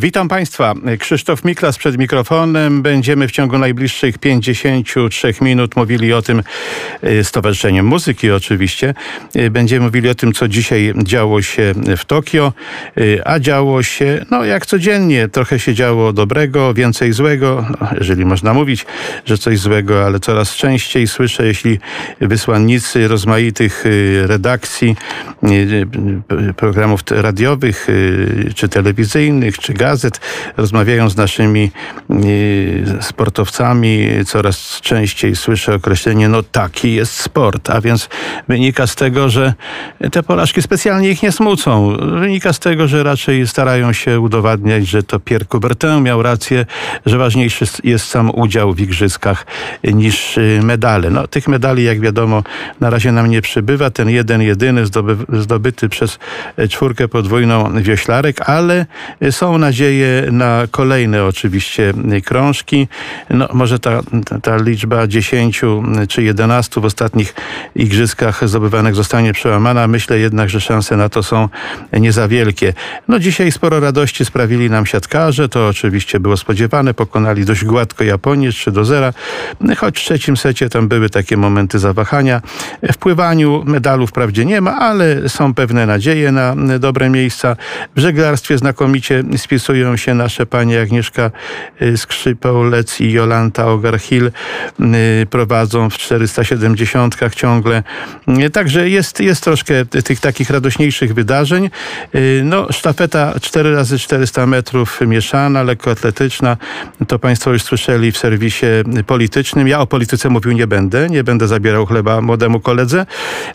Witam Państwa. Krzysztof Miklas przed mikrofonem. Będziemy w ciągu najbliższych 53 minut mówili o tym z e, Towarzyszeniem Muzyki oczywiście. E, będziemy mówili o tym, co dzisiaj działo się w Tokio, e, a działo się, no jak codziennie, trochę się działo dobrego, więcej złego, jeżeli można mówić, że coś złego, ale coraz częściej słyszę, jeśli wysłannicy rozmaitych redakcji, programów radiowych czy telewizyjnych, czy gazet, rozmawiają z naszymi e, sportowcami, coraz częściej słyszę określenie, no taki jest sport, a więc wynika z tego, że te porażki specjalnie ich nie smucą. Wynika z tego, że raczej starają się udowadniać, że to Pierre Coubertin miał rację, że ważniejszy jest sam udział w igrzyskach niż e, medale. No, tych medali, jak wiadomo, na razie nam nie przybywa. Ten jeden, jedyny zdobyty przez czwórkę podwójną wioślarek, ale są na nadzieję na kolejne oczywiście krążki. No, może ta, ta liczba 10 czy 11 w ostatnich igrzyskach zdobywanych zostanie przełamana. Myślę jednak, że szanse na to są nie za wielkie. No dzisiaj sporo radości sprawili nam siatkarze. To oczywiście było spodziewane. Pokonali dość gładko Japonię 3 do 0. Choć w trzecim secie tam były takie momenty zawahania. W pływaniu medalów wprawdzie nie ma, ale są pewne nadzieje na dobre miejsca. W żeglarstwie znakomicie spisują się nasze panie Agnieszka y, Skrzypełec i Jolanta Ogarhil. Y, prowadzą w 470 ciągle. Y, także jest, jest troszkę tych takich radośniejszych wydarzeń. No, sztafeta 4 razy 400 metrów mieszana, lekkoatletyczna. To Państwo już słyszeli w serwisie politycznym. Ja o polityce mówił nie będę. Nie będę zabierał chleba młodemu koledze.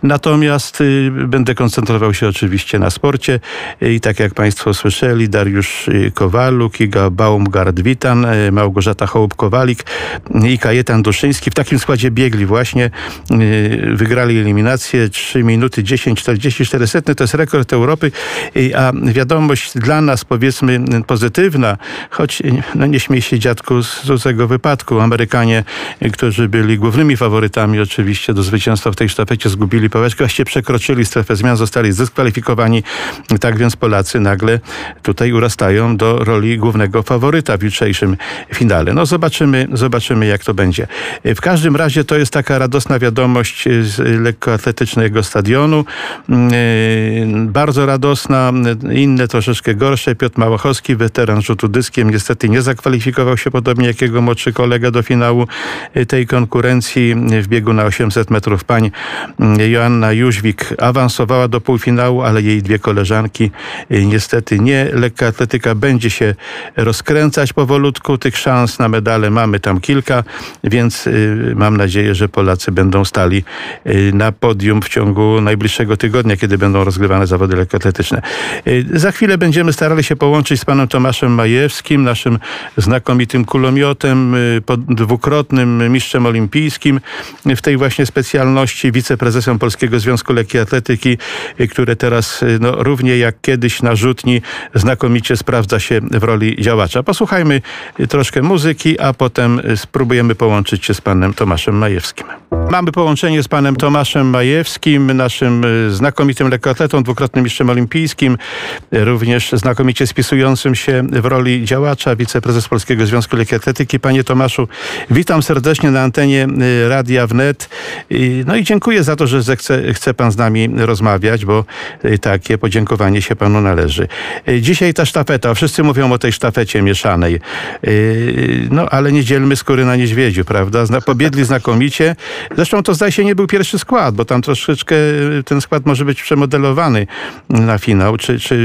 Natomiast będę koncentrował się oczywiście na sporcie. I tak jak Państwo słyszeli, Dariusz Kowaluk, Iga Baumgard-Witan, e, Małgorzata Hołub-Kowalik i Kajetan Duszyński. W takim składzie biegli właśnie. E, wygrali eliminację 3 minuty 10, 44 setny. To jest rekord Europy. A wiadomość dla nas powiedzmy pozytywna, choć no nie śmiej się dziadku z tego wypadku. Amerykanie, którzy byli głównymi faworytami oczywiście do zwycięstwa w tej sztafecie, zgubili pałeczkę, właściwie przekroczyli strefę zmian, zostali zdyskwalifikowani. Tak więc Polacy nagle tutaj urastają do roli głównego faworyta w jutrzejszym finale. No zobaczymy, zobaczymy jak to będzie. W każdym razie to jest taka radosna wiadomość z lekkoatletycznego stadionu. Bardzo radosna, inne troszeczkę gorsze. Piotr Małachowski, weteran rzutu dyskiem, niestety nie zakwalifikował się podobnie jak jego młodszy kolega do finału tej konkurencji w biegu na 800 metrów pań. Joanna Jóźwik awansowała do półfinału, ale jej dwie koleżanki niestety nie. Będzie się rozkręcać powolutku. Tych szans na medale mamy tam kilka, więc y, mam nadzieję, że Polacy będą stali y, na podium w ciągu najbliższego tygodnia, kiedy będą rozgrywane zawody lekkoatletyczne. Y, za chwilę będziemy starali się połączyć z panem Tomaszem Majewskim, naszym znakomitym kulomiotem, dwukrotnym mistrzem olimpijskim w tej właśnie specjalności, wiceprezesem Polskiego Związku Lekkiej Atletyki, które teraz no, równie jak kiedyś na rzutni znakomicie sprawdza sprawdza się w roli działacza. Posłuchajmy troszkę muzyki, a potem spróbujemy połączyć się z panem Tomaszem Majewskim. Mamy połączenie z panem Tomaszem Majewskim, naszym znakomitym lekkoatletą, dwukrotnym mistrzem olimpijskim, również znakomicie spisującym się w roli działacza, wiceprezes Polskiego Związku Lekkiej Atletyki. Panie Tomaszu, witam serdecznie na antenie Radia Wnet. No i dziękuję za to, że zechce, chce pan z nami rozmawiać, bo takie podziękowanie się panu należy. Dzisiaj ta sztafeta Wszyscy mówią o tej sztafecie mieszanej. Yy, no, ale nie dzielmy skóry na niedźwiedziu, prawda? Pobiedli znakomicie. Zresztą to zdaje się nie był pierwszy skład, bo tam troszeczkę ten skład może być przemodelowany na finał. Czy, czy,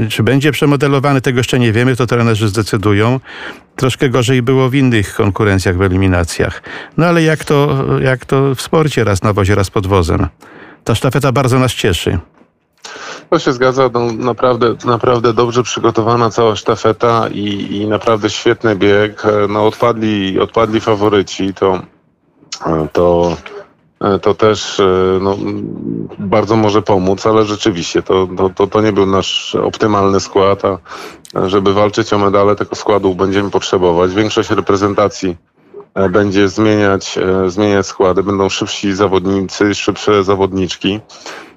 yy, czy będzie przemodelowany, tego jeszcze nie wiemy, to trenerzy zdecydują. Troszkę gorzej było w innych konkurencjach, w eliminacjach. No ale jak to, jak to w sporcie, raz na wozie, raz pod wozem. Ta sztafeta bardzo nas cieszy. To się zgadza, no, naprawdę, naprawdę dobrze przygotowana cała sztafeta i, i naprawdę świetny bieg. No, odpadli, odpadli faworyci, to, to, to też no, bardzo może pomóc, ale rzeczywiście to, to, to, to nie był nasz optymalny skład, a żeby walczyć o medale tego składu będziemy potrzebować. Większość reprezentacji będzie zmieniać, zmieniać składy, będą szybsi zawodnicy, szybsze zawodniczki.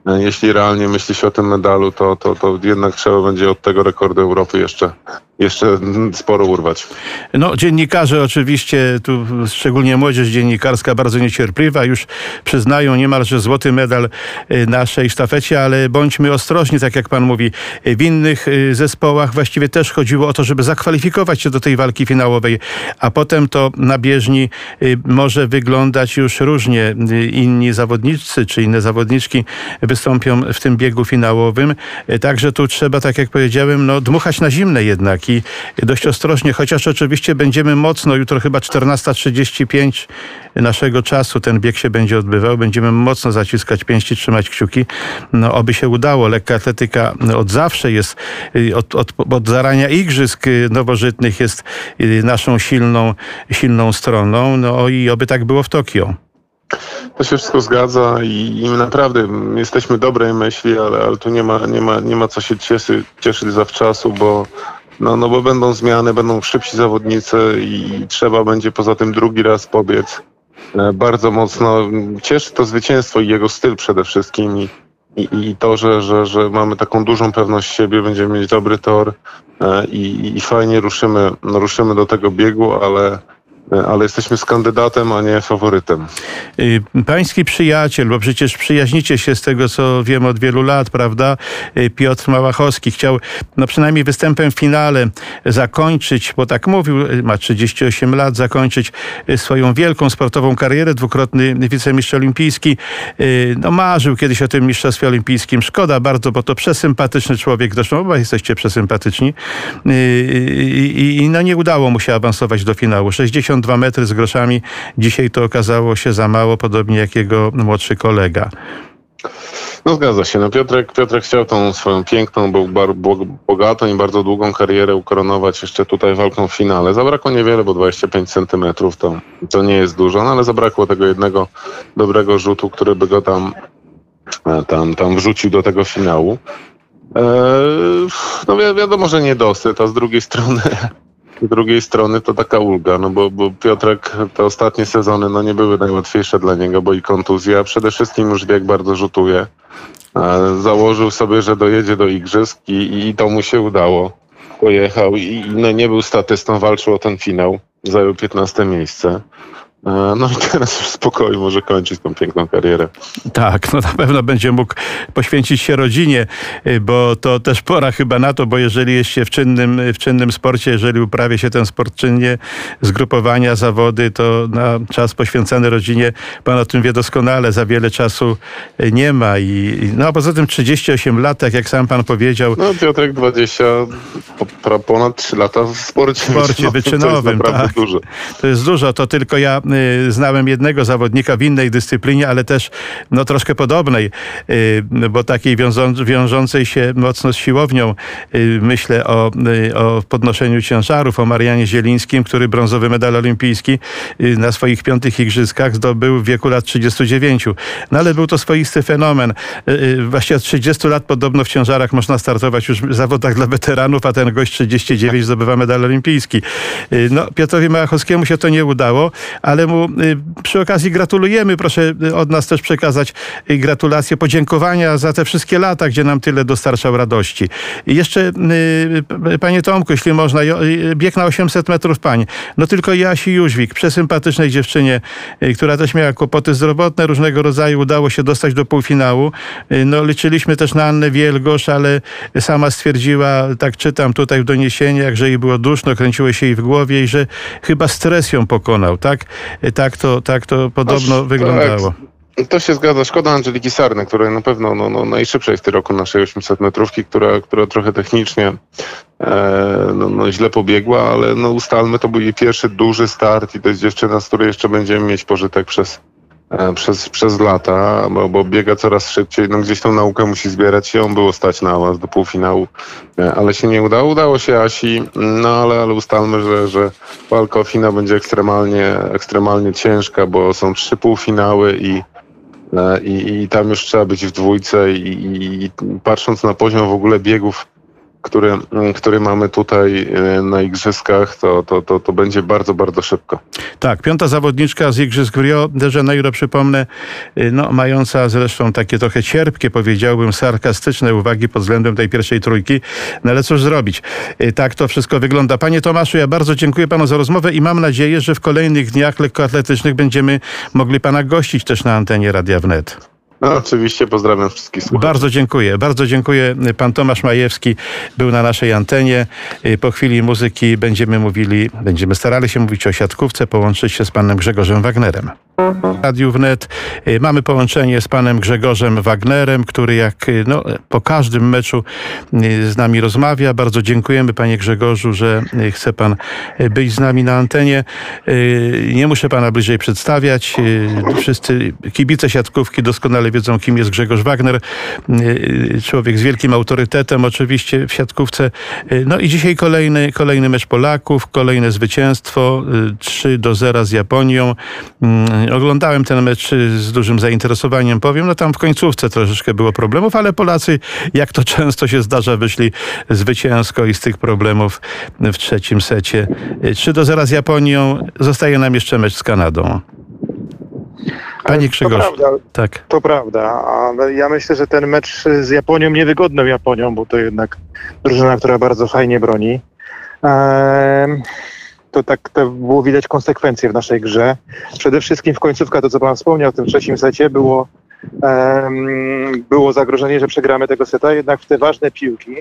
E, jeśli realnie myśli się o tym medalu, to, to, to jednak trzeba będzie od tego rekordu Europy jeszcze, jeszcze sporo urwać. No, dziennikarze oczywiście, tu szczególnie młodzież dziennikarska bardzo niecierpliwa, już przyznają niemalże złoty medal y, naszej sztafecie, ale bądźmy ostrożni, tak jak pan mówi. W innych y, zespołach właściwie też chodziło o to, żeby zakwalifikować się do tej walki finałowej, a potem to na bieżni y, może wyglądać już różnie. Inni zawodnicy czy inne zawodniczki wystąpią w tym biegu finałowym. Także tu trzeba, tak jak powiedziałem, no, dmuchać na zimne jednak i dość ostrożnie, chociaż oczywiście będziemy mocno, jutro chyba 14.35 naszego czasu ten bieg się będzie odbywał, będziemy mocno zaciskać pięści, trzymać kciuki, no oby się udało. Lekka atletyka od zawsze jest, od, od, od zarania igrzysk nowożytnych jest naszą silną, silną stroną, no i oby tak było w Tokio. To się wszystko zgadza i, i naprawdę jesteśmy dobrej myśli, ale, ale tu nie ma, nie, ma, nie ma co się cieszy, cieszyć zawczasu, bo no, no bo będą zmiany, będą szybsi zawodnicy i trzeba będzie poza tym drugi raz pobiec. E, bardzo mocno cieszy to zwycięstwo i jego styl przede wszystkim i, i, i to, że, że, że mamy taką dużą pewność siebie, będziemy mieć dobry tor e, i, i fajnie ruszymy, ruszymy do tego biegu, ale ale jesteśmy z kandydatem, a nie faworytem. Y, pański przyjaciel, bo przecież przyjaźnicie się z tego, co wiem od wielu lat, prawda? Y, Piotr Małachowski chciał no przynajmniej występem w finale zakończyć, bo tak mówił, y, ma 38 lat, zakończyć swoją wielką sportową karierę, dwukrotny wicemistrz olimpijski. No marzył kiedyś o tym mistrzostwie olimpijskim. Szkoda bardzo, bo to przesympatyczny człowiek, zresztą oba jesteście przesympatyczni. I, i no nie udało mu się awansować do finału. 60 52 metry z groszami. Dzisiaj to okazało się za mało, podobnie jak jego młodszy kolega. No zgadza się. No Piotrek, Piotrek chciał tą swoją piękną, bogatą i bardzo długą karierę ukoronować jeszcze tutaj walką w finale. Zabrakło niewiele, bo 25 centymetrów to, to nie jest dużo, no ale zabrakło tego jednego dobrego rzutu, który by go tam, e, tam, tam wrzucił do tego finału. Eee, no wi wiadomo, że nie dosyć, a z drugiej strony z drugiej strony to taka ulga, no bo, bo Piotrek te ostatnie sezony no nie były najłatwiejsze dla niego, bo i kontuzja, przede wszystkim już bieg bardzo rzutuje. Założył sobie, że dojedzie do igrzysk i, i to mu się udało. Pojechał i no nie był statystą, walczył o ten finał. Zajął 15 miejsce. E, no i teraz już w spokoju może kończyć tą piękną karierę. Tak, no na pewno będzie mógł poświęcić się rodzinie, y, bo to też pora chyba na to, bo jeżeli jest się w czynnym, w czynnym sporcie, jeżeli uprawia się ten sport czynnie, zgrupowania, zawody, to na czas poświęcony rodzinie, pan o tym wie doskonale, za wiele czasu y, nie ma i no a poza tym 38 lat, tak jak sam pan powiedział. No Piotrek 20, ponad 3 lata w sporcie, w sporcie wyczynowym. To jest tak. dużo. To jest dużo, to tylko ja Y, znałem jednego zawodnika w innej dyscyplinie, ale też no, troszkę podobnej, y, bo takiej wiążącej się mocno z siłownią. Y, myślę o, o podnoszeniu ciężarów, o Marianie Zielińskim, który brązowy medal olimpijski na swoich piątych igrzyskach zdobył w wieku lat 39. No ale był to swoisty fenomen. Właśnie od 30 lat podobno w ciężarach można startować już w zawodach dla weteranów, a ten gość 39 zdobywa medal olimpijski. No, Piotrowi Małachowskiemu się to nie udało, ale mu y, przy okazji gratulujemy. Proszę y, od nas też przekazać y, gratulacje, podziękowania za te wszystkie lata, gdzie nam tyle dostarczał radości. I jeszcze, panie Tomku, jeśli można, bieg na 800 metrów pań. No tylko Jasi Jóźwik, przesympatycznej dziewczynie, która też miała kłopoty zdrowotne różnego rodzaju, udało się dostać do półfinału. No liczyliśmy też na Annę Wielgosz, ale sama stwierdziła, tak czytam tutaj w doniesieniach, że jej było duszno, kręciło się jej w głowie i że chyba stres ją pokonał, tak? Tak to, tak to podobno Aż, wyglądało. Tak. To się zgadza. Szkoda Angeliki Sarny, która na pewno no, no, najszybsza jest w tym roku naszej 800 metrówki, która, która trochę technicznie e, no, no, źle pobiegła, ale no, ustalmy, to był jej pierwszy duży start i to jest dziewczyna, z której jeszcze będziemy mieć pożytek przez, przez, przez lata, bo, bo, biega coraz szybciej, no gdzieś tą naukę musi zbierać i on było stać na awans do półfinału, e, ale się nie udało. Udało się Asi, no ale, ale ustalmy, że, że walka o finał będzie ekstremalnie, ekstremalnie ciężka, bo są trzy półfinały i, e, i, i tam już trzeba być w dwójce i, i patrząc na poziom w ogóle biegów który, który mamy tutaj na igrzyskach, to, to, to, to będzie bardzo, bardzo szybko. Tak, piąta zawodniczka z Igrzysk w Rio de Janeiro, przypomnę, no, mająca zresztą takie trochę cierpkie, powiedziałbym, sarkastyczne uwagi pod względem tej pierwszej trójki, no ale cóż zrobić. Tak to wszystko wygląda. Panie Tomaszu, ja bardzo dziękuję panu za rozmowę i mam nadzieję, że w kolejnych dniach lekkoatletycznych będziemy mogli pana gościć też na antenie Radia Wnet. No, oczywiście pozdrawiam wszystkich słuchaczy. Bardzo dziękuję. Bardzo dziękuję. Pan Tomasz Majewski był na naszej antenie. Po chwili muzyki będziemy mówili, będziemy starali się mówić o siatkówce, połączyć się z panem Grzegorzem Wagnerem. Radiu Wnet mamy połączenie z panem Grzegorzem Wagnerem, który jak no, po każdym meczu z nami rozmawia. Bardzo dziękujemy panie Grzegorzu, że chce pan być z nami na antenie. Nie muszę pana bliżej przedstawiać. Wszyscy kibice siatkówki doskonale wiedzą, kim jest Grzegorz Wagner. Człowiek z wielkim autorytetem oczywiście w siatkówce. No i dzisiaj kolejny, kolejny mecz Polaków, kolejne zwycięstwo 3 do 0 z Japonią. Oglądałem ten mecz z dużym zainteresowaniem, powiem. No tam w końcówce troszeczkę było problemów, ale Polacy, jak to często się zdarza, wyszli zwycięsko i z tych problemów w trzecim secie. 3 do 0 z Japonią. Zostaje nam jeszcze mecz z Kanadą. Panie Grzegorz. To prawda, tak. to prawda, ale ja myślę, że ten mecz z Japonią, niewygodną Japonią, bo to jednak drużyna, która bardzo fajnie broni. Ehm, to tak to było widać konsekwencje w naszej grze. Przede wszystkim w końcówka, to co Pan wspomniał, w tym trzecim secie było, um, było zagrożenie, że przegramy tego seta, jednak w te ważne piłki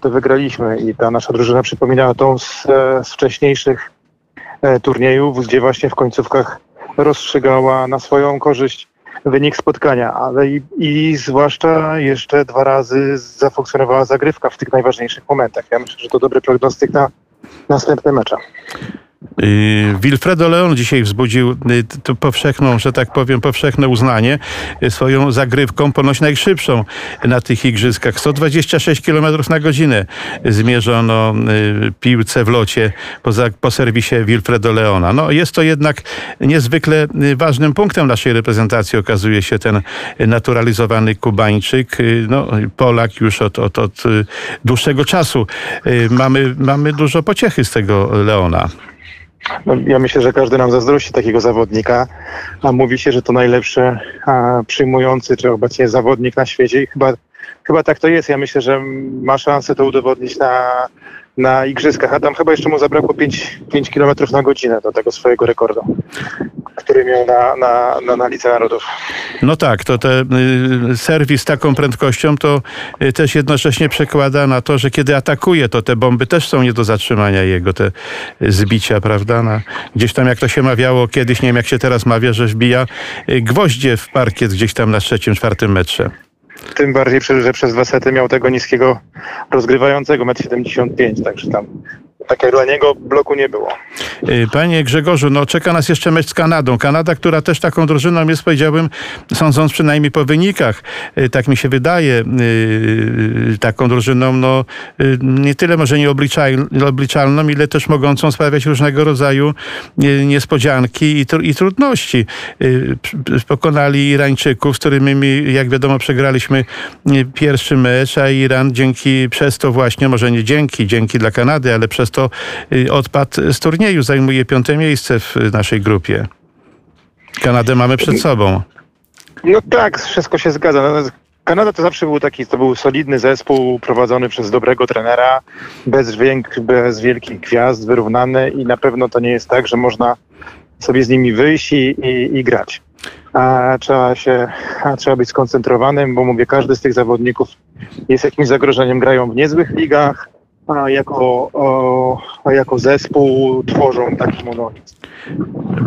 to wygraliśmy i ta nasza drużyna przypominała tą z, z wcześniejszych e, turniejów, gdzie właśnie w końcówkach rozstrzygała na swoją korzyść wynik spotkania, ale i, i zwłaszcza jeszcze dwa razy zafunkcjonowała zagrywka w tych najważniejszych momentach. Ja myślę, że to dobry prognostyk na następne mecze. Wilfredo Leon dzisiaj wzbudził tu powszechną, że tak powiem, powszechne uznanie swoją zagrywką, ponoć najszybszą na tych igrzyskach. 126 km na godzinę zmierzono piłce w locie po, po serwisie Wilfredo Leona. No, jest to jednak niezwykle ważnym punktem naszej reprezentacji. Okazuje się ten naturalizowany Kubańczyk, no, Polak już od, od, od dłuższego czasu. Mamy, mamy dużo pociechy z tego Leona. No, ja myślę, że każdy nam zazdrości takiego zawodnika, a mówi się, że to najlepszy a, przyjmujący czy obecnie zawodnik na świecie i chyba, chyba tak to jest. Ja myślę, że ma szansę to udowodnić na, na igrzyskach, a tam chyba jeszcze mu zabrakło 5, 5 km na godzinę do tego swojego rekordu, który miał na, na, na, na Narodów. No tak, to ten serwis z taką prędkością to y, też jednocześnie przekłada na to, że kiedy atakuje, to te bomby też są nie do zatrzymania jego, te zbicia, prawda? Na, gdzieś tam jak to się mawiało kiedyś, nie wiem jak się teraz mawia, że wbija y, gwoździe w parkiet gdzieś tam na trzecim, czwartym metrze. Tym bardziej, że przez dwa sety miał tego niskiego rozgrywającego, 1,75 m, także tam takiego dla niego bloku nie było. Panie Grzegorzu, no czeka nas jeszcze mecz z Kanadą. Kanada, która też taką drużyną jest, powiedziałbym, sądząc przynajmniej po wynikach, tak mi się wydaje, taką drużyną, no nie tyle może nieobliczalną, ile też mogącą sprawiać różnego rodzaju niespodzianki i, tr i trudności. Pokonali Irańczyków, z którymi, jak wiadomo, przegraliśmy pierwszy mecz, a Iran dzięki, przez to właśnie, może nie dzięki, dzięki dla Kanady, ale przez to odpadł z turnieju, zajmuje piąte miejsce w naszej grupie. Kanadę mamy przed sobą. No tak, wszystko się zgadza. No, Kanada to zawsze był taki, to był solidny zespół prowadzony przez dobrego trenera, bez, wiek, bez wielkich gwiazd, wyrównany i na pewno to nie jest tak, że można sobie z nimi wyjść i, i, i grać. A trzeba się, a trzeba być skoncentrowanym, bo mówię, każdy z tych zawodników jest jakimś zagrożeniem, grają w niezłych ligach, jako, jako zespół tworzą taki monolit.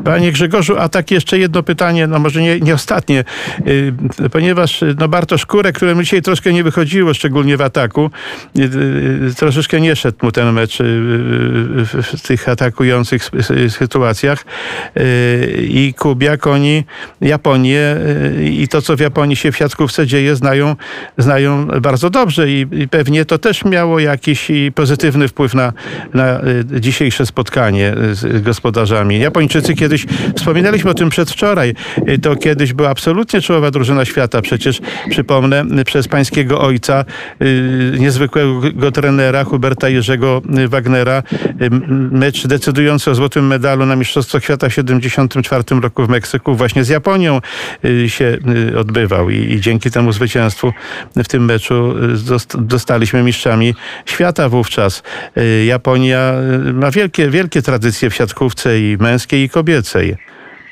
Panie Grzegorzu, a tak jeszcze jedno pytanie, no może nie, nie ostatnie, yy, ponieważ no Bartosz Kurek, któremu dzisiaj troszkę nie wychodziło, szczególnie w ataku, yy, troszeczkę nie szedł mu ten mecz w tych atakujących sytuacjach i Kubiak, oni Japonię i to, co w Japonii się w siatkówce dzieje, znają, znają bardzo dobrze i pewnie to też miało jakiś pozytywny wpływ na, na y, dzisiejsze spotkanie z gospodarzami. Japończycy kiedyś, wspominaliśmy o tym przedwczoraj, y, to kiedyś była absolutnie czołowa drużyna świata. Przecież przypomnę, przez pańskiego ojca, niezwykłego trenera Huberta Jerzego Wagnera, mecz decydujący o złotym medalu na Mistrzostwach Świata w 1974 roku w Meksyku właśnie z Japonią się odbywał i, i dzięki temu zwycięstwu w tym meczu dostaliśmy mistrzami świata wówczas. Y, Japonia y, ma wielkie, wielkie tradycje w siatkówce i męskiej i kobiecej.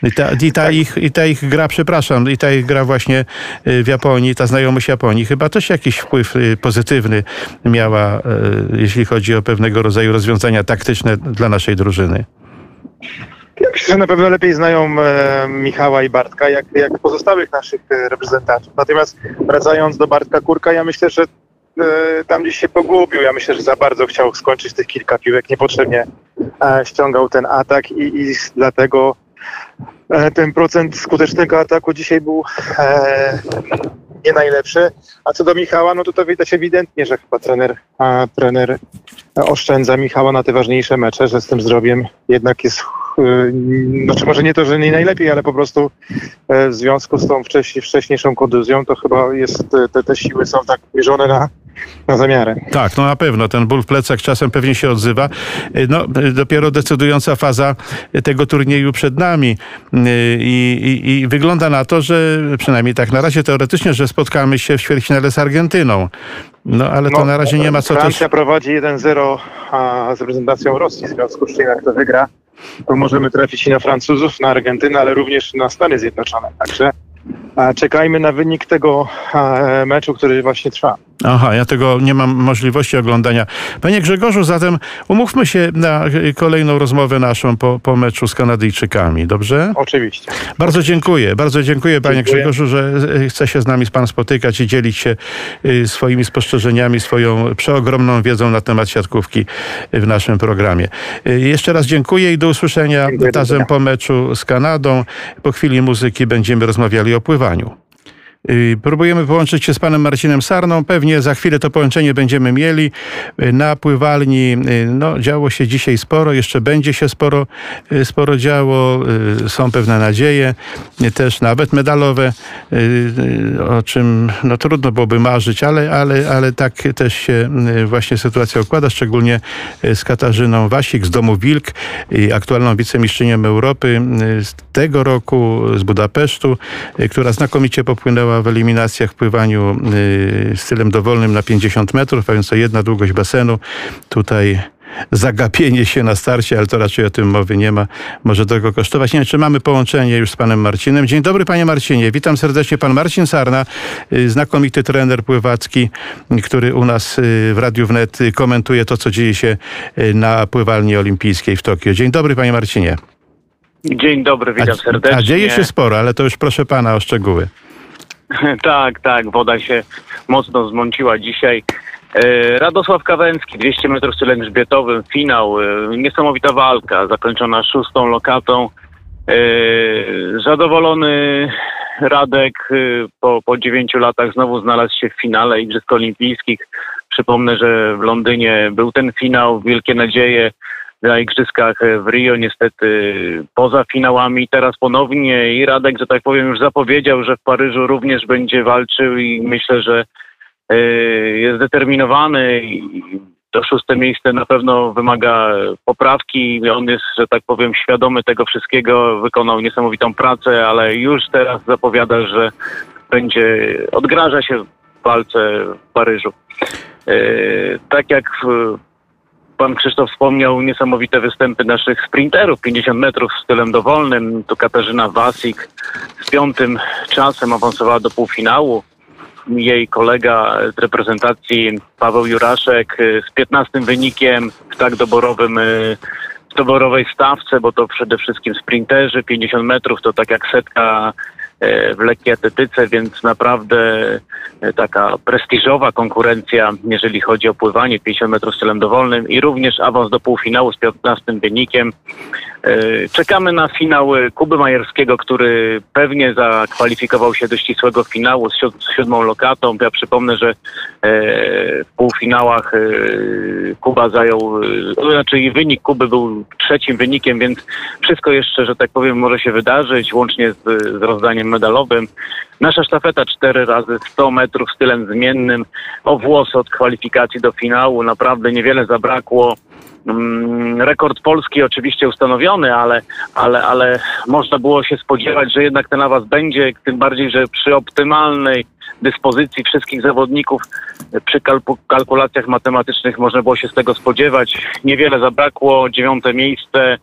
I ta, i, ta Tak. ich, I ta ich gra, przepraszam, i ta ich gra właśnie y, w Japonii, ta znajomość Japonii, chyba też jakiś wpływ pozytywny miała, jeśli chodzi o pewnego rodzaju rozwiązania taktyczne dla naszej drużyny. Ja myślę, że na pewno lepiej znają e, Michała i Bartka, jak, jak pozostałych naszych e, reprezentantów. Natomiast wracając do Bartka Kurka, ja myślę, że tam gdzieś się pogubił. Ja myślę, że za bardzo chciał skończyć tych kilka piłek, niepotrzebnie e, ściągał ten atak i, i dlatego e, ten procent skutecznego ataku dzisiaj był e, nie najlepszy. A co do Michała, no to to widać ewidentnie, że chyba trener, trener oszczędza Michała na te ważniejsze mecze, że z tym zdrowiem jednak jest znaczy może nie to, że nie najlepiej, ale po prostu e, w związku z tą wcześniej, wcześniejszą kontuzją to chyba jest, te, te siły są tak mierzone na, na zamiarę. Tak, no na pewno. Ten ból w plecach czasem pewnie się odzywa. No, dopiero decydująca faza tego turnieju przed nami I, i, i wygląda na to, że przynajmniej tak na razie teoretycznie, że spotkamy się w ćwierćfinale z Argentyną. No, ale to No, na razie nie ma co Francja też... prowadzi 1-0 a, z reprezentacją Rosji, w związku z czym jak to wygra, to możemy trafić i na Francuzów, na Argentynę, ale również na Stany Zjednoczone. Także czekajmy na wynik tego a, meczu, który właśnie trwa. Aha, ja tego nie mam możliwości oglądania. Panie Grzegorzu, zatem umówmy się na kolejną rozmowę naszą po, po meczu z Kanadyjczykami, dobrze? Oczywiście. Bardzo dziękuję, bardzo dziękuję panie Dziękuję. Grzegorzu, że e, chce się z nami pan spotykać i dzielić się y, swoimi spostrzeżeniami, swoją przeogromną wiedzą na temat siatkówki w naszym programie. Jeszcze raz dziękuję i do usłyszenia Dziękuję, razem po meczu z Kanadą. Po chwili muzyki będziemy rozmawiali o pływaniu. Y, Próbujemy połączyć się z panem Marcinem Sarną. Pewnie za chwilę to połączenie będziemy mieli. Y, Na pływalni y, no, działo się dzisiaj sporo, jeszcze będzie się sporo, sporo działo. Są pewne nadzieje, też nawet medalowe, o czym no, trudno byłoby marzyć, ale, ale, ale tak też się właśnie sytuacja układa, szczególnie z Katarzyną Wasik z Domu Wilk, aktualną wicemistrzynią Europy z tego roku z Budapesztu, która znakomicie popłynęła w eliminacjach w pływaniu y, stylem dowolnym na 50 metrów, a więc to jedna długość basenu. Tutaj zagapienie się na starcie, ale to raczej o tym mowy nie ma. Może tego kosztować. Nie wiem, czy mamy połączenie już z panem Marcinem. Dzień dobry panie Marcinie. Witam serdecznie. Pan Marcin Sarna, y, znakomity trener pływacki, który u nas y, w Radiu Wnet komentuje to, co dzieje się na pływalni olimpijskiej w Tokio. Dzień dobry panie Marcinie. Dzień dobry, witam serdecznie. A dzieje się sporo, ale to już proszę pana o szczegóły. tak, tak, woda się mocno zmąciła dzisiaj. E, Radosław Kawęcki, 200 metrów stylem grzbietowym, finał, e, niesamowita walka, zakończona szóstą lokatą. E, Zadowolony Radek po, po 9 latach znowu znalazł się w finale Igrzysk Olimpijskich. Przypomnę, że w Londynie był ten finał, wielkie nadzieje na Igrzyskach w Rio, niestety poza finałami. Teraz ponownie i Radek, że tak powiem, już zapowiedział, że w Paryżu również będzie walczył i myślę, że e, jest zdeterminowany i to szóste miejsce na pewno wymaga poprawki. On jest, że tak powiem, świadomy tego wszystkiego, wykonał niesamowitą pracę, ale już teraz zapowiada, że będzie, odgraża się w walce w Paryżu. E, Tak jak w, Pan Krzysztof wspomniał niesamowite występy naszych sprinterów, 50 metrów stylem dowolnym. Tu Katarzyna Wasik z piątym czasem awansowała do półfinału. Jej kolega z reprezentacji Paweł Juraszek z 15 wynikiem w tak doborowym y, doborowej stawce, bo to przede wszystkim sprinterzy, 50 metrów to tak jak setka w lekkiej atletyce, więc naprawdę e, taka prestiżowa konkurencja, jeżeli chodzi o pływanie 50 metrów stylem dowolnym i również awans do półfinału z 15 wynikiem. E, czekamy na finał e, Kuby Majerskiego, który pewnie zakwalifikował się do ścisłego finału z, siód- z siódmą lokatą. Ja przypomnę, że e, w półfinałach e, Kuba zajął, e, znaczy wynik Kuby był trzecim wynikiem, więc wszystko jeszcze, że tak powiem, może się wydarzyć, łącznie z, z rozdaniem medalowym. Nasza sztafeta 4 razy 100 metrów stylem zmiennym, o włosy od kwalifikacji do finału, naprawdę niewiele zabrakło. Mm, Rekord Polski oczywiście ustanowiony, ale, ale, ale można było się spodziewać, że jednak ten awans będzie, tym bardziej, że przy optymalnej dyspozycji wszystkich zawodników, przy kalku- kalkulacjach matematycznych można było się z tego spodziewać. Niewiele zabrakło, dziewiąte miejsce,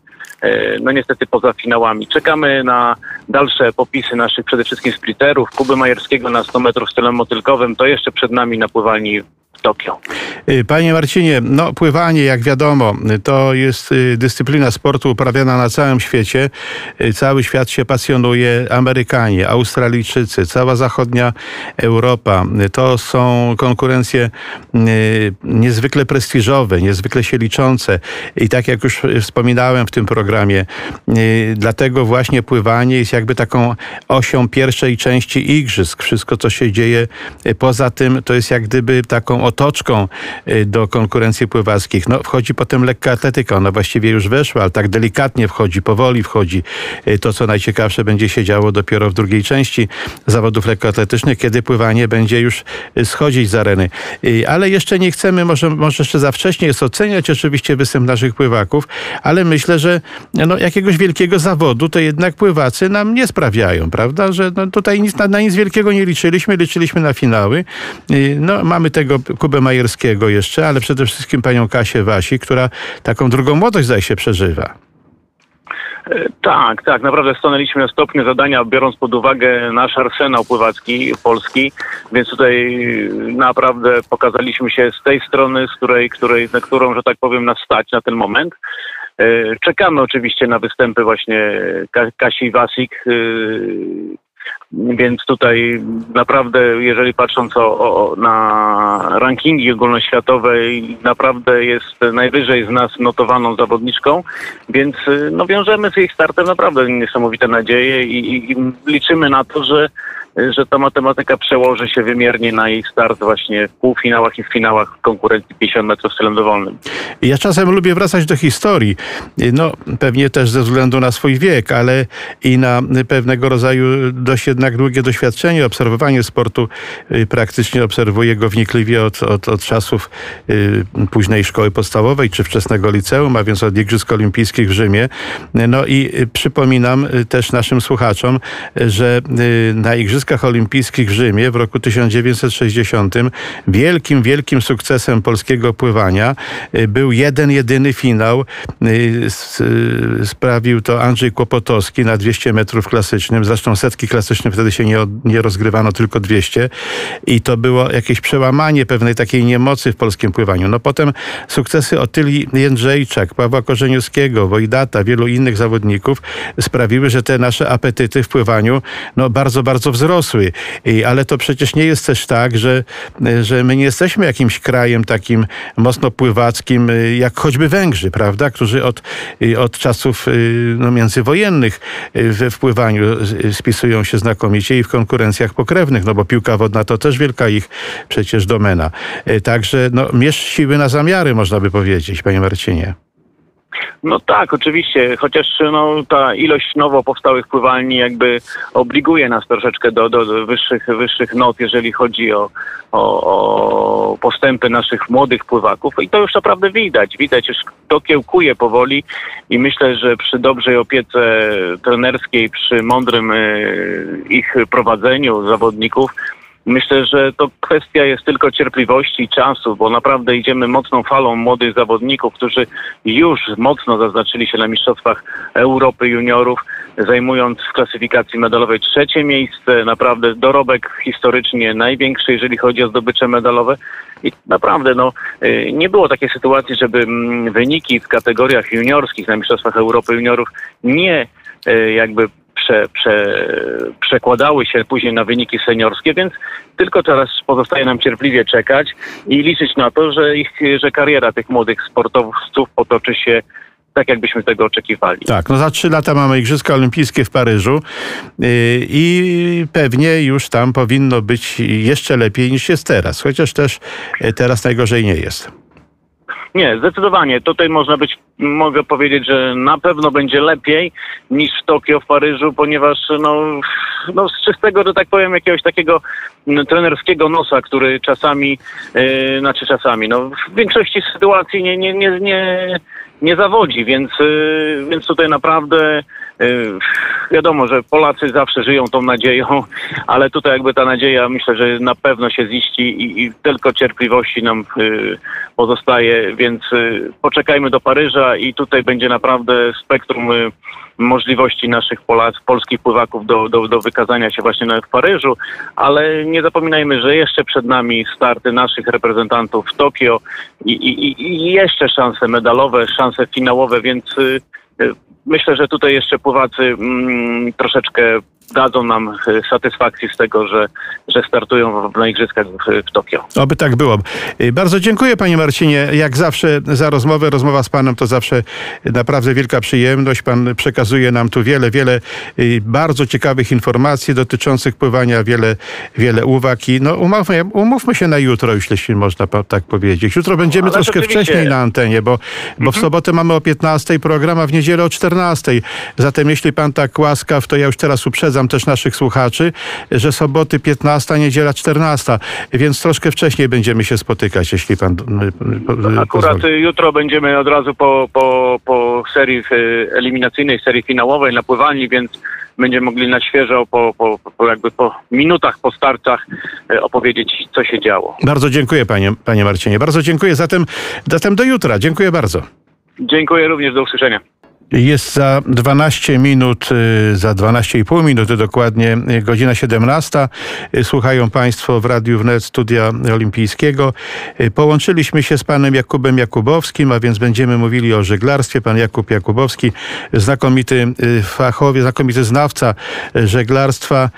no niestety poza finałami. Czekamy na dalsze popisy naszych przede wszystkim sprinterów. Kuby Majerskiego na 100 metrów stylem motylkowym, to jeszcze przed nami na pływalni w Tokio. Y, Panie Marcinie, no pływanie, jak wiadomo, to jest y, dyscyplina sportu uprawiana na całym świecie. Y, Cały świat się pasjonuje. Amerykanie, Australijczycy, cała zachodnia Europa. To są konkurencje niezwykle prestiżowe, niezwykle się liczące. I tak jak już wspominałem w tym programie, dlatego właśnie pływanie jest jakby taką osią pierwszej części igrzysk. Wszystko, co się dzieje poza tym, to jest jak gdyby taką otoczką y, do konkurencji pływackich. No, wchodzi potem lekka atletyka, ona właściwie już weszła, ale tak delikatnie wchodzi, powoli wchodzi. Y, To, co najciekawsze, będzie się działo dopiero w drugiej części zawodów lekkoatletycznych, kiedy pływanie będzie już y, schodzić z areny. Ale jeszcze nie chcemy, może, może jeszcze za wcześnie jest oceniać oczywiście występ naszych pływaków, ale myślę, że no, jakiegoś wielkiego zawodu to jednak pływacy nam nie sprawiają, prawda? Że no, tutaj nic, na, na nic wielkiego nie liczyliśmy, liczyliśmy na finały. No, mamy tego Kubę Majerskiego jeszcze, ale przede wszystkim panią Kasię Wasi, która taką drugą młodość zdaje się przeżywa. E, Tak, tak, naprawdę stanęliśmy na stopniu zadania, biorąc pod uwagę nasz arsenał pływacki polski, więc tutaj naprawdę pokazaliśmy się z tej strony, z której, której, na którą, że tak powiem, nas stać na ten moment. E, Czekamy oczywiście na występy właśnie Ka- Kasi Wasik, e, więc tutaj naprawdę, jeżeli patrząc o, o, na rankingi ogólnoświatowe, naprawdę jest najwyżej z nas notowaną zawodniczką, więc y, no, wiążemy z jej startem naprawdę niesamowite nadzieje i, i, i liczymy na to, że, że ta matematyka przełoży się wymiernie na jej start właśnie w półfinałach i w finałach w konkurencji 50 metrów stylem dowolnym. Ja czasem lubię wracać do historii. No, pewnie też ze względu na swój wiek, ale i na pewnego rodzaju dość jednak długie doświadczenie, obserwowanie sportu. Y, Praktycznie obserwuję go wnikliwie od, od, od czasów y, późnej szkoły podstawowej czy wczesnego liceum, a więc od Igrzysk Olimpijskich w Rzymie. No i y, przypominam y, też naszym słuchaczom, y, że y, na Igrzyskach Olimpijskich w Rzymie w roku 1960 wielkim, wielkim sukcesem polskiego pływania y, był jeden, jedyny finał. Y, y, Sprawił to Andrzej Kłopotowski na 200 metrów klasycznym. Zresztą setki klasyczne wtedy się nie, nie rozgrywano, tylko 200. I to było jakieś przełamanie pewnej takiej niemocy w polskim pływaniu. No potem sukcesy Otyli Jędrzejczak, Pawła Korzeniowskiego, Wojdata, wielu innych zawodników sprawiły, że te nasze apetyty w pływaniu no, bardzo, bardzo wzrosły. I, ale to przecież nie jest też tak, że, że my nie jesteśmy jakimś krajem takim mocno pływackim, y, jak choćby Węgrzy, prawda, którzy od, y, od czasów y, no, międzywojennych we wpływaniu spisują się znakomicie i w konkurencjach pokrewnych, no bo piłka wodna to też wielka ich przecież domena. Także no, mierz siły na zamiary, można by powiedzieć, panie Marcinie. No tak, oczywiście, chociaż no, ta ilość nowo powstałych pływalni jakby obliguje nas troszeczkę do, do, wyższych, wyższych not, jeżeli chodzi o, o, o postępy naszych młodych pływaków i to już naprawdę widać. Widać, już to kiełkuje powoli i myślę, że przy dobrej opiece trenerskiej, przy mądrym y, ich prowadzeniu zawodników, Myślę, że to kwestia jest tylko cierpliwości i czasu, bo naprawdę idziemy mocną falą młodych zawodników, którzy już mocno zaznaczyli się na Mistrzostwach Europy Juniorów, zajmując w klasyfikacji medalowej trzecie miejsce. Naprawdę dorobek historycznie największy, jeżeli chodzi o zdobycze medalowe. I naprawdę no, y, nie było takiej sytuacji, żeby mm, wyniki w kategoriach juniorskich na Mistrzostwach Europy Juniorów nie y, jakby prze, prze, przekładały się później na wyniki seniorskie, więc tylko teraz pozostaje nam cierpliwie czekać i liczyć na to, że ich, że kariera tych młodych sportowców potoczy się tak jakbyśmy tego oczekiwali. Tak, no za trzy lata mamy Igrzyska Olimpijskie w Paryżu yy, i pewnie już tam powinno być jeszcze lepiej niż jest teraz, chociaż też yy, teraz najgorzej nie jest. Nie, zdecydowanie. Tutaj można być, mogę powiedzieć, że na pewno będzie lepiej niż w Tokio, w Paryżu, ponieważ no, no z czystego, że tak powiem, jakiegoś takiego trenerskiego nosa, który czasami, yy, znaczy czasami, no w większości sytuacji nie, nie, nie, nie, nie zawodzi, więc, yy, więc tutaj naprawdę wiadomo, że Polacy zawsze żyją tą nadzieją, ale tutaj jakby ta nadzieja myślę, że na pewno się ziści i, i tylko cierpliwości nam yy, pozostaje, więc y, poczekajmy do Paryża i tutaj będzie naprawdę spektrum y, możliwości naszych Polac, polskich pływaków do, do, do wykazania się właśnie w Paryżu, ale nie zapominajmy, że jeszcze przed nami starty naszych reprezentantów w Tokio i, i, i jeszcze szanse medalowe, szanse finałowe, więc y, y, myślę, że tutaj jeszcze pływacy mm, troszeczkę dadzą nam y, satysfakcji z tego, że, że startują na igrzyskach w, w Tokio. Oby tak było. Y, Bardzo dziękuję panie Marcinie, jak zawsze za rozmowę. Rozmowa z panem to zawsze naprawdę wielka przyjemność. Pan przekazuje nam tu wiele, wiele y, bardzo ciekawych informacji dotyczących pływania, wiele, wiele uwag i no umówmy, umówmy się na jutro, jeśli można tak powiedzieć. Jutro będziemy Ale troszkę oczywiście. wcześniej na antenie, bo, bo w sobotę mamy o 15 program, a w niedzielę o 14. Zatem jeśli pan tak łaskaw, to ja już teraz uprzedzam też naszych słuchaczy, że soboty 15, niedziela 14, więc troszkę wcześniej będziemy się spotykać, jeśli pan y, Akurat pozwoli. jutro będziemy od razu po, po, po serii y, eliminacyjnej, serii finałowej na pływalni, więc będziemy mogli na świeżo po, po, po jakby po minutach po startach y, opowiedzieć, co się działo. Bardzo dziękuję panie, panie Marcinie, bardzo dziękuję. Zatem, zatem do jutra. Dziękuję bardzo. Dziękuję również, do usłyszenia. Jest za 12 minut, y, za 12,5 minuty dokładnie, y, godzina 17. Y, Słuchają Państwo w Radiu Wnet Studia Olimpijskiego. Połączyliśmy się z panem Jakubem Jakubowskim, a więc będziemy mówili o żeglarstwie. Pan Jakub Jakubowski, znakomity fachowiec, znakomity znawca żeglarstwa.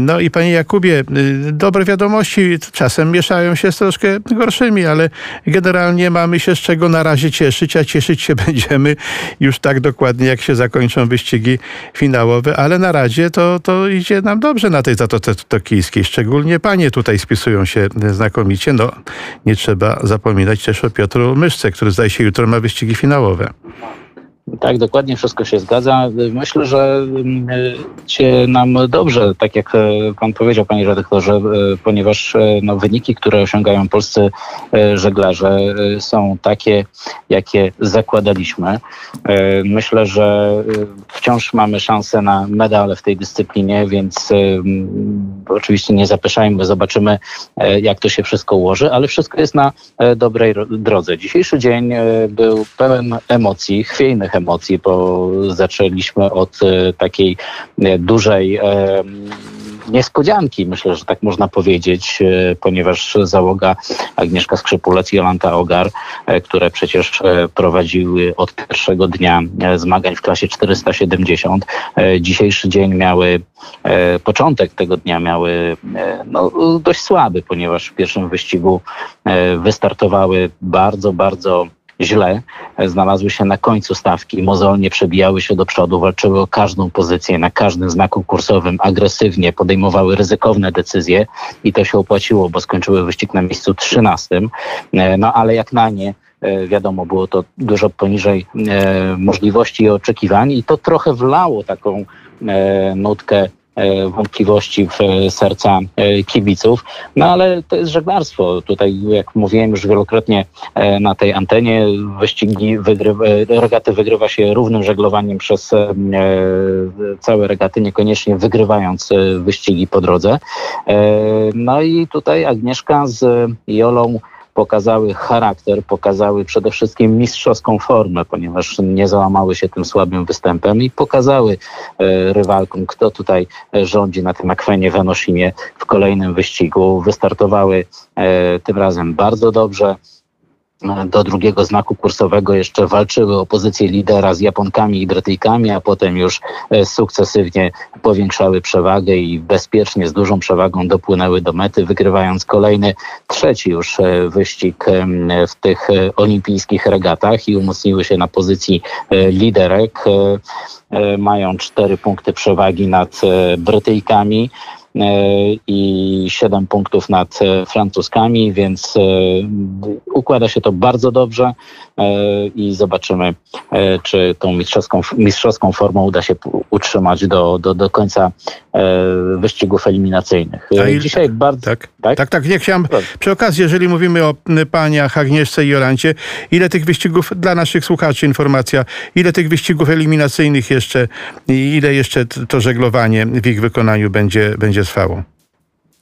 No i panie Jakubie, dobre wiadomości czasem mieszają się z troszkę gorszymi, ale generalnie mamy się z czego na razie cieszyć, a cieszyć się będziemy już tak dokładnie, jak się zakończą wyścigi finałowe, ale na razie to, to idzie nam dobrze na tej Zatoce Tokijskiej. Szczególnie panie tutaj spisują się znakomicie. No, nie trzeba zapominać też o Piotru Myszce, który zdaje się jutro ma wyścigi finałowe. Tak, dokładnie wszystko się zgadza. Myślę, że mm, się nam dobrze, tak jak e, pan powiedział, panie redaktorze, e, ponieważ e, no, wyniki, które osiągają polscy żeglarze są takie, jakie zakładaliśmy. Myślę, że wciąż mamy szansę na medale w tej dyscyplinie, więc mm, oczywiście nie zapeszajmy, zobaczymy, jak to się wszystko ułoży, ale wszystko jest na dobrej ro- drodze. Dzisiejszy dzień był pełen emocji, chwiejnych emocji, bo zaczęliśmy od e, takiej e, dużej e, niespodzianki, myślę, że tak można powiedzieć, ponieważ załoga Agnieszka Skrzypulec i Jolanta Ogar, które przecież prowadziły od pierwszego dnia zmagań w klasie 470, e, dzisiejszy dzień miały, początek tego dnia miały no, dość słaby, ponieważ w pierwszym wyścigu wystartowały bardzo, bardzo źle, e, znalazły się na końcu stawki, mozolnie przebijały się do przodu, walczyły o każdą pozycję, na każdym znaku kursowym, agresywnie podejmowały ryzykowne decyzje i to się opłaciło, bo skończyły wyścig na miejscu 13. E, No ale jak na nie, e, wiadomo, było to dużo poniżej możliwości i oczekiwań i to trochę wlało taką nutkę wątpliwości w e, serca e, kibiców. No ale to jest żeglarstwo. Tutaj, jak mówiłem już wielokrotnie e, na tej antenie, wyścigi, wygrywa, e, regaty wygrywa się równym żeglowaniem przez e, całe regaty, niekoniecznie wygrywając e, wyścigi po drodze. E, No i tutaj Agnieszka z Jolą pokazały charakter, pokazały przede wszystkim mistrzowską formę, ponieważ nie załamały się tym słabym występem i pokazały e, rywalkom, kto tutaj e, rządzi na tym akwenie w Enoshimie w kolejnym wyścigu. Wystartowały e, tym razem bardzo dobrze. Do drugiego znaku kursowego jeszcze walczyły o pozycję lidera z Japonkami i Brytyjkami, a potem już e, sukcesywnie powiększały przewagę i bezpiecznie z dużą przewagą dopłynęły do mety, wygrywając kolejny, trzeci już e, wyścig w tych e, olimpijskich regatach i umocniły się na pozycji liderek. Mają cztery punkty przewagi nad Brytyjkami. E, i 7 punktów nad e, Francuzkami, więc e, układa się to bardzo dobrze i zobaczymy, czy tą mistrzowską, mistrzowską formą uda się utrzymać do, do, do końca wyścigów eliminacyjnych. Dzisiaj bardzo... Tak, tak, tak, tak nie chciałem... Przy okazji, jeżeli mówimy o paniach Agnieszce i Jolancie, ile tych wyścigów, dla naszych słuchaczy informacja, ile tych wyścigów eliminacyjnych jeszcze, ile jeszcze to żeglowanie w ich wykonaniu będzie, będzie trwało?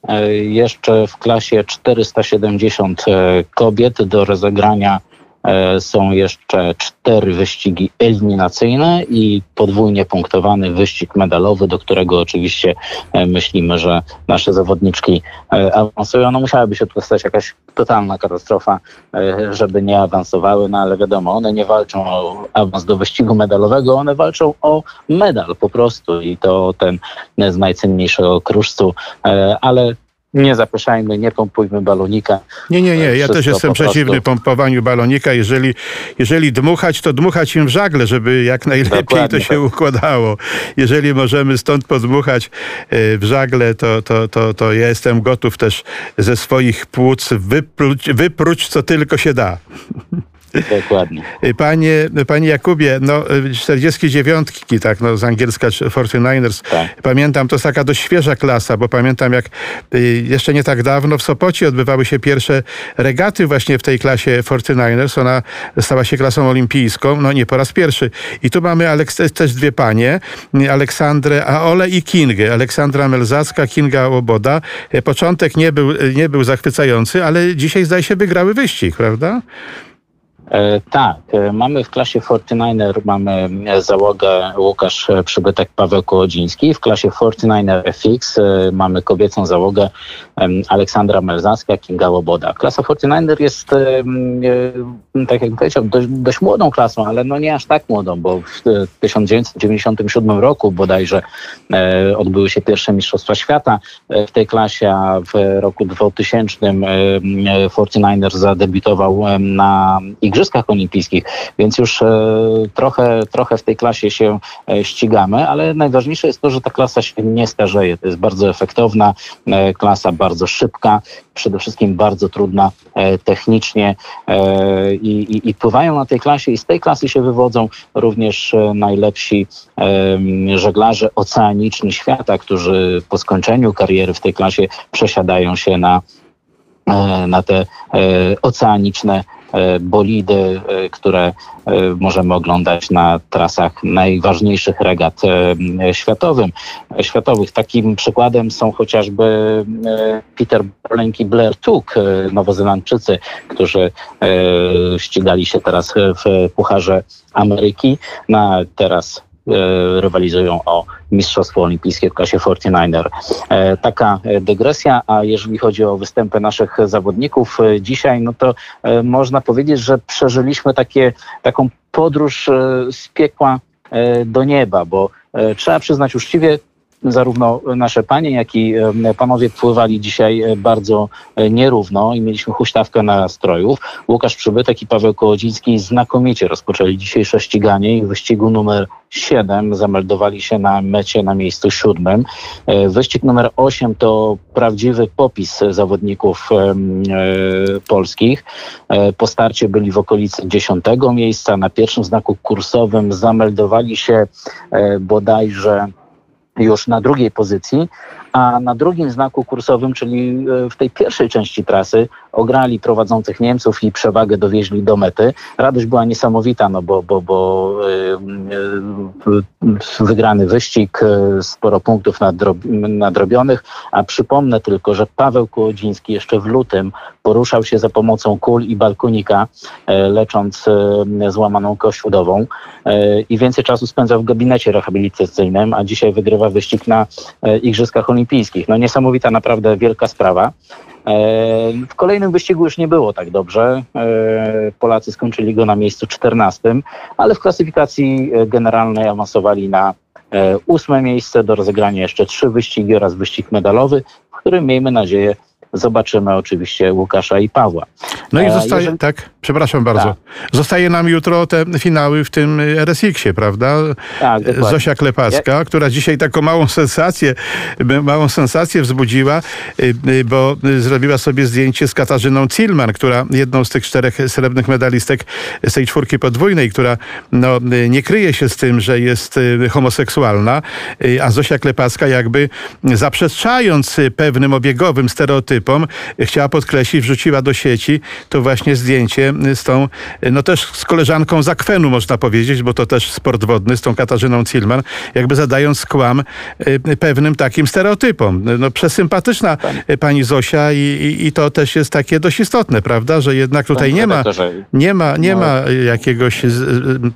E, jeszcze w klasie 470 e, kobiet do rozegrania E, są jeszcze cztery wyścigi eliminacyjne i podwójnie punktowany wyścig medalowy, do którego oczywiście e, myślimy, że nasze zawodniczki e, awansują. No musiałaby się tu stać jakaś totalna katastrofa, żeby nie awansowały, no ale wiadomo, one nie walczą o awans do wyścigu medalowego, one walczą o medal po prostu i to ten z najcenniejszego kruszcu, ale nie zapyszajmy, nie pompujmy balonika. Nie, nie, nie. Ja też jestem przeciwny pompowaniu balonika. Jeżeli, jeżeli dmuchać, to dmuchać im w żagle, żeby jak najlepiej Dokładnie, to się tak. układało. Jeżeli możemy stąd podmuchać e, w żagle, to, to, to, to ja jestem gotów też ze swoich płuc wypluć, wypróć co tylko się da. Dokładnie. Panie, panie Jakubie, no 49, tak, no z angielska 49ers. Tak. Pamiętam, to jest taka dość świeża klasa, bo pamiętam jak y, jeszcze nie tak dawno w Sopocie odbywały się pierwsze regaty właśnie w tej klasie 49ers. Ona stała się klasą olimpijską, no nie po raz pierwszy. I tu mamy Aleks też dwie panie, Aleksandrę Aole i Kingę. Aleksandra Melzacka, Kinga Łoboda. Początek nie był, nie był zachwycający, ale dzisiaj zdaje się wygrały wyścig, prawda? E, tak, e, mamy w klasie 49er mamy e, załogę Łukasz Przybytek, Paweł Kołodziński. W klasie 49er FX mamy kobiecą załogę Aleksandra Melzacka, Kinga Łoboda. Klasa 49er jest, tak jak powiedział, dość, dość, młodą klasą, ale no nie aż tak młodą, bo w 1997 roku bodajże odbyły się pierwsze Mistrzostwa Świata w tej klasie, a w roku 2000 49er zadebiutował na Igrzyskach Igrzyskach Olimpijskich, więc już e, trochę, trochę w tej klasie się e, ścigamy, ale najważniejsze jest to, że ta klasa się nie starzeje. To jest bardzo efektowna e, klasa, bardzo szybka, przede wszystkim bardzo trudna technicznie i, i, i pływają na tej klasie i z tej klasy się wywodzą również najlepsi żeglarze oceaniczni świata, którzy po skończeniu kariery w tej klasie przesiadają się na na te oceaniczne bolidy, e, które e, możemy oglądać na trasach najważniejszych regat światowym, światowych. Takim przykładem są chociażby Peter Bolenk i Blair Tuck, nowozelandczycy, którzy ścigali się teraz w Pucharze Ameryki. Na teraz E, rywalizują o Mistrzostwo Olimpijskie w klasie 49er. E, taka dygresja, a jeżeli chodzi o występy naszych zawodników e, dzisiaj, no to można powiedzieć, że przeżyliśmy takie, taką podróż z piekła do nieba, bo trzeba przyznać uczciwie, zarówno nasze panie, jak i panowie pływali dzisiaj e, bardzo e, nierówno i mieliśmy huśtawkę nastrojów. Łukasz Przybytek i Paweł Kołodziński znakomicie rozpoczęli dzisiejsze ściganie i w wyścigu numer 7 zameldowali się na mecie na miejscu siódmym. E, wyścig numer 8 to prawdziwy popis zawodników polskich. Po starcie byli w okolicy 10 miejsca. Na pierwszym znaku kursowym zameldowali się bodajże już na drugiej pozycji, a na drugim znaku kursowym, czyli e, w tej pierwszej części trasy, ograli prowadzących Niemców i przewagę dowieźli do mety. Radość była niesamowita, no bo, bo, bo yy, wygrany wyścig, sporo punktów nadrobionych, a przypomnę tylko, że Paweł Kołodziński jeszcze w lutym poruszał się za pomocą kul i balkonika, lecząc złamaną kość udową i więcej czasu spędzał w gabinecie rehabilitacyjnym, a dzisiaj wygrywa wyścig na Igrzyskach olimpijskich. No niesamowita naprawdę wielka sprawa. W kolejnym wyścigu już nie było tak dobrze. Polacy skończyli go na miejscu 14, ale w klasyfikacji generalnej awansowali na ósme miejsce do rozegrania jeszcze trzy wyścigi oraz wyścig medalowy, w którym miejmy nadzieję zobaczymy oczywiście Łukasza i Pawła. No i zostaje, jeżeli... tak, przepraszam bardzo. Tak. Zostaje nam jutro te finały w tym RSX-ie, prawda? Tak, dokładnie. Zosia Klepacka, ja... która dzisiaj taką małą sensację, małą sensację wzbudziła, y, y, bo zrobiła sobie zdjęcie z Katarzyną Cilman, która jedną z tych czterech srebrnych medalistek z tej czwórki podwójnej, która no, nie kryje się z tym, że jest y, homoseksualna, a Zosia Klepacka jakby zaprzeczając pewnym obiegowym stereotypom, typom, chciała podkreślić, wrzuciła do sieci to właśnie zdjęcie z tą, no też z koleżanką z akwenu można powiedzieć, bo to też sport wodny, z tą Katarzyną Cilman, jakby zadając skłam y, pewnym takim stereotypom. No przesympatyczna pani Zosia i, i, i to też jest takie dość istotne, prawda, że jednak tutaj nie ma, nie ma, nie no. ma jakiegoś,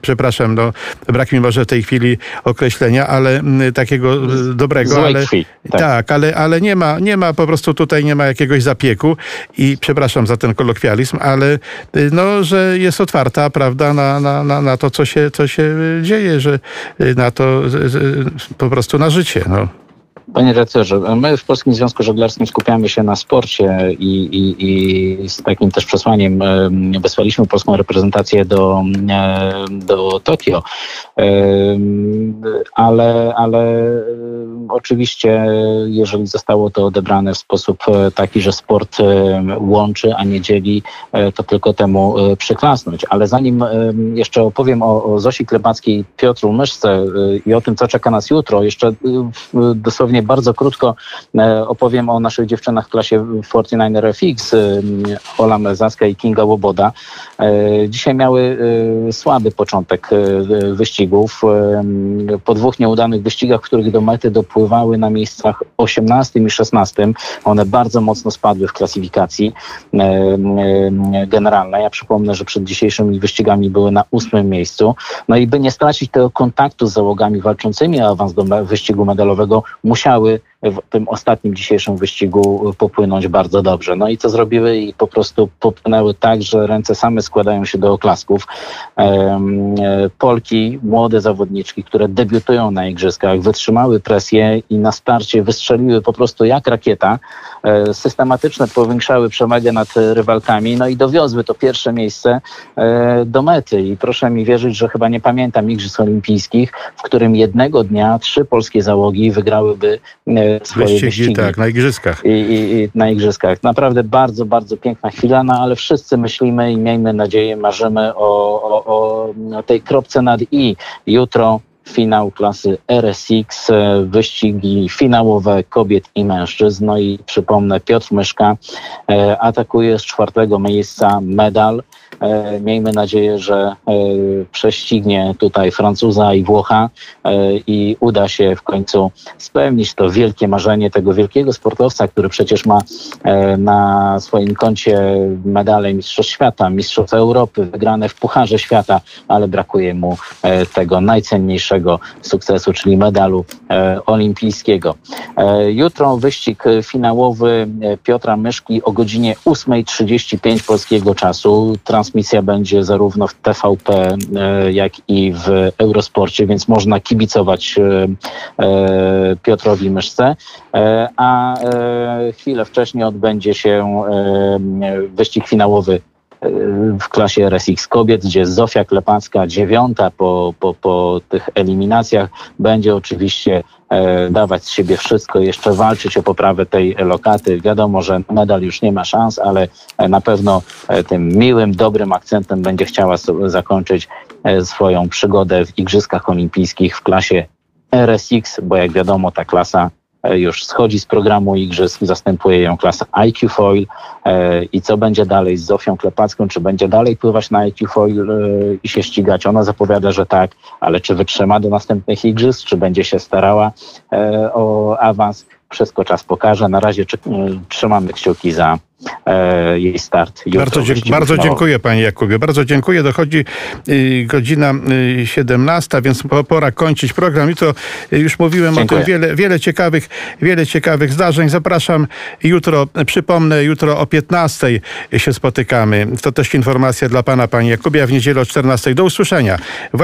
przepraszam, no brak mi może w tej chwili określenia, ale takiego dobrego, ale tak. tak, ale, ale nie ma, nie ma po prostu tutaj nie ma jakiegoś zapieku i przepraszam za ten kolokwializm, ale y, no, że jest otwarta, prawda, na, na, na, na to, co się, co się dzieje, że y, na to po prostu na życie. No. Panie redaktorze, my w Polskim Związku Żeglarskim skupiamy się na sporcie i, i, i z takim też przesłaniem wysłaliśmy polską reprezentację do, do Tokio, ale, ale oczywiście jeżeli zostało to odebrane w sposób e, taki, że sport łączy, a nie dzieli, e, to tylko temu e, przyklasnąć. Ale zanim jeszcze opowiem o, o Zosi Klebackiej, Piotru Myszce i o tym, co czeka nas jutro, jeszcze dosłownie bardzo krótko e, opowiem o naszych dziewczynach w klasie 49 RFX, e, Ola Mezaska i Kinga Łoboda. E, dzisiaj miały słaby początek wyścigów. Po dwóch nieudanych wyścigach, w których do mety dopływały na miejscach 18 i 16, one bardzo mocno spadły w klasyfikacji generalnej. Ja przypomnę, że przed dzisiejszymi wyścigami były na ósmym miejscu. No i by nie stracić tego kontaktu z załogami walczącymi o awans do wyścigu medalowego, musiały w tym ostatnim dzisiejszym wyścigu popłynąć bardzo dobrze. No i co zrobiły? I po prostu popłynęły tak, że ręce same składają się do oklasków. E, Polki, młode zawodniczki, które debiutują na igrzyskach, wytrzymały presję i na starcie wystrzeliły po prostu jak rakieta. E, systematyczne powiększały przewagę nad rywalkami, no i dowiozły to pierwsze miejsce e, do mety. I proszę mi wierzyć, że chyba nie pamiętam Igrzysk Olimpijskich, w którym jednego dnia trzy polskie załogi wygrałyby swoje wyścigi. wyścigi. Tak, na igrzyskach. I, i, I, na igrzyskach. Naprawdę bardzo, bardzo piękna chwila, no ale wszyscy myślimy i miejmy nadzieję, marzymy o, o, o tej kropce nad i. Jutro finał klasy RSX, e, wyścigi finałowe kobiet i mężczyzn. No i przypomnę, Piotr Myszka e, atakuje z czwartego miejsca medal. E, miejmy nadzieję, że e, prześcignie tutaj Francuza i Włocha e, i uda się w końcu spełnić to wielkie marzenie tego wielkiego sportowca, który przecież ma na swoim koncie medale Mistrzostw Świata, Mistrzostw Europy, wygrane w Pucharze Świata, ale brakuje mu tego najcenniejszego sukcesu, czyli medalu olimpijskiego. Jutro wyścig finałowy Piotra Myszki o godzinie 8.35 polskiego czasu. Trans transmisja będzie zarówno w TVP, e, jak i w Eurosporcie, więc można kibicować e, e, Piotrowi Myszce. A chwilę wcześniej odbędzie się wyścig finałowy w klasie RSX kobiet, gdzie Zofia Klepacka, dziewiąta po, po, po tych eliminacjach, będzie oczywiście e, dawać z siebie wszystko, jeszcze walczyć o poprawę tej lokaty. Wiadomo, że medal już nie ma szans, ale e, na pewno e, tym miłym, dobrym akcentem będzie chciała zakończyć swoją przygodę w Igrzyskach Olimpijskich w klasie RSX, bo jak wiadomo, ta klasa już schodzi z programu igrzysk, zastępuje ją klasa IQ Foil e, i co będzie dalej z Zofią Klepacką, czy będzie dalej pływać na IQ Foil e, i się ścigać? Ona zapowiada, że tak, ale czy wytrzyma do następnych igrzysk, czy będzie się starała o awans? Wszystko czas pokaże. Na razie czy, trzymamy kciuki za e, jej start. jutro Bardzo, wyścigu bardzo dziękuję panie Jakubie. Bardzo dziękuję. Dochodzi y, godzina y, 17, więc po- pora kończyć program. I to y, już mówiłem Dziękuję. o tym wiele, wiele ciekawych, wiele ciekawych zdarzeń. Zapraszam jutro, przypomnę, jutro o 15 się spotykamy. To też informacja dla pana, panie Jakubie, a w niedzielę o 14. Do usłyszenia. Właśnie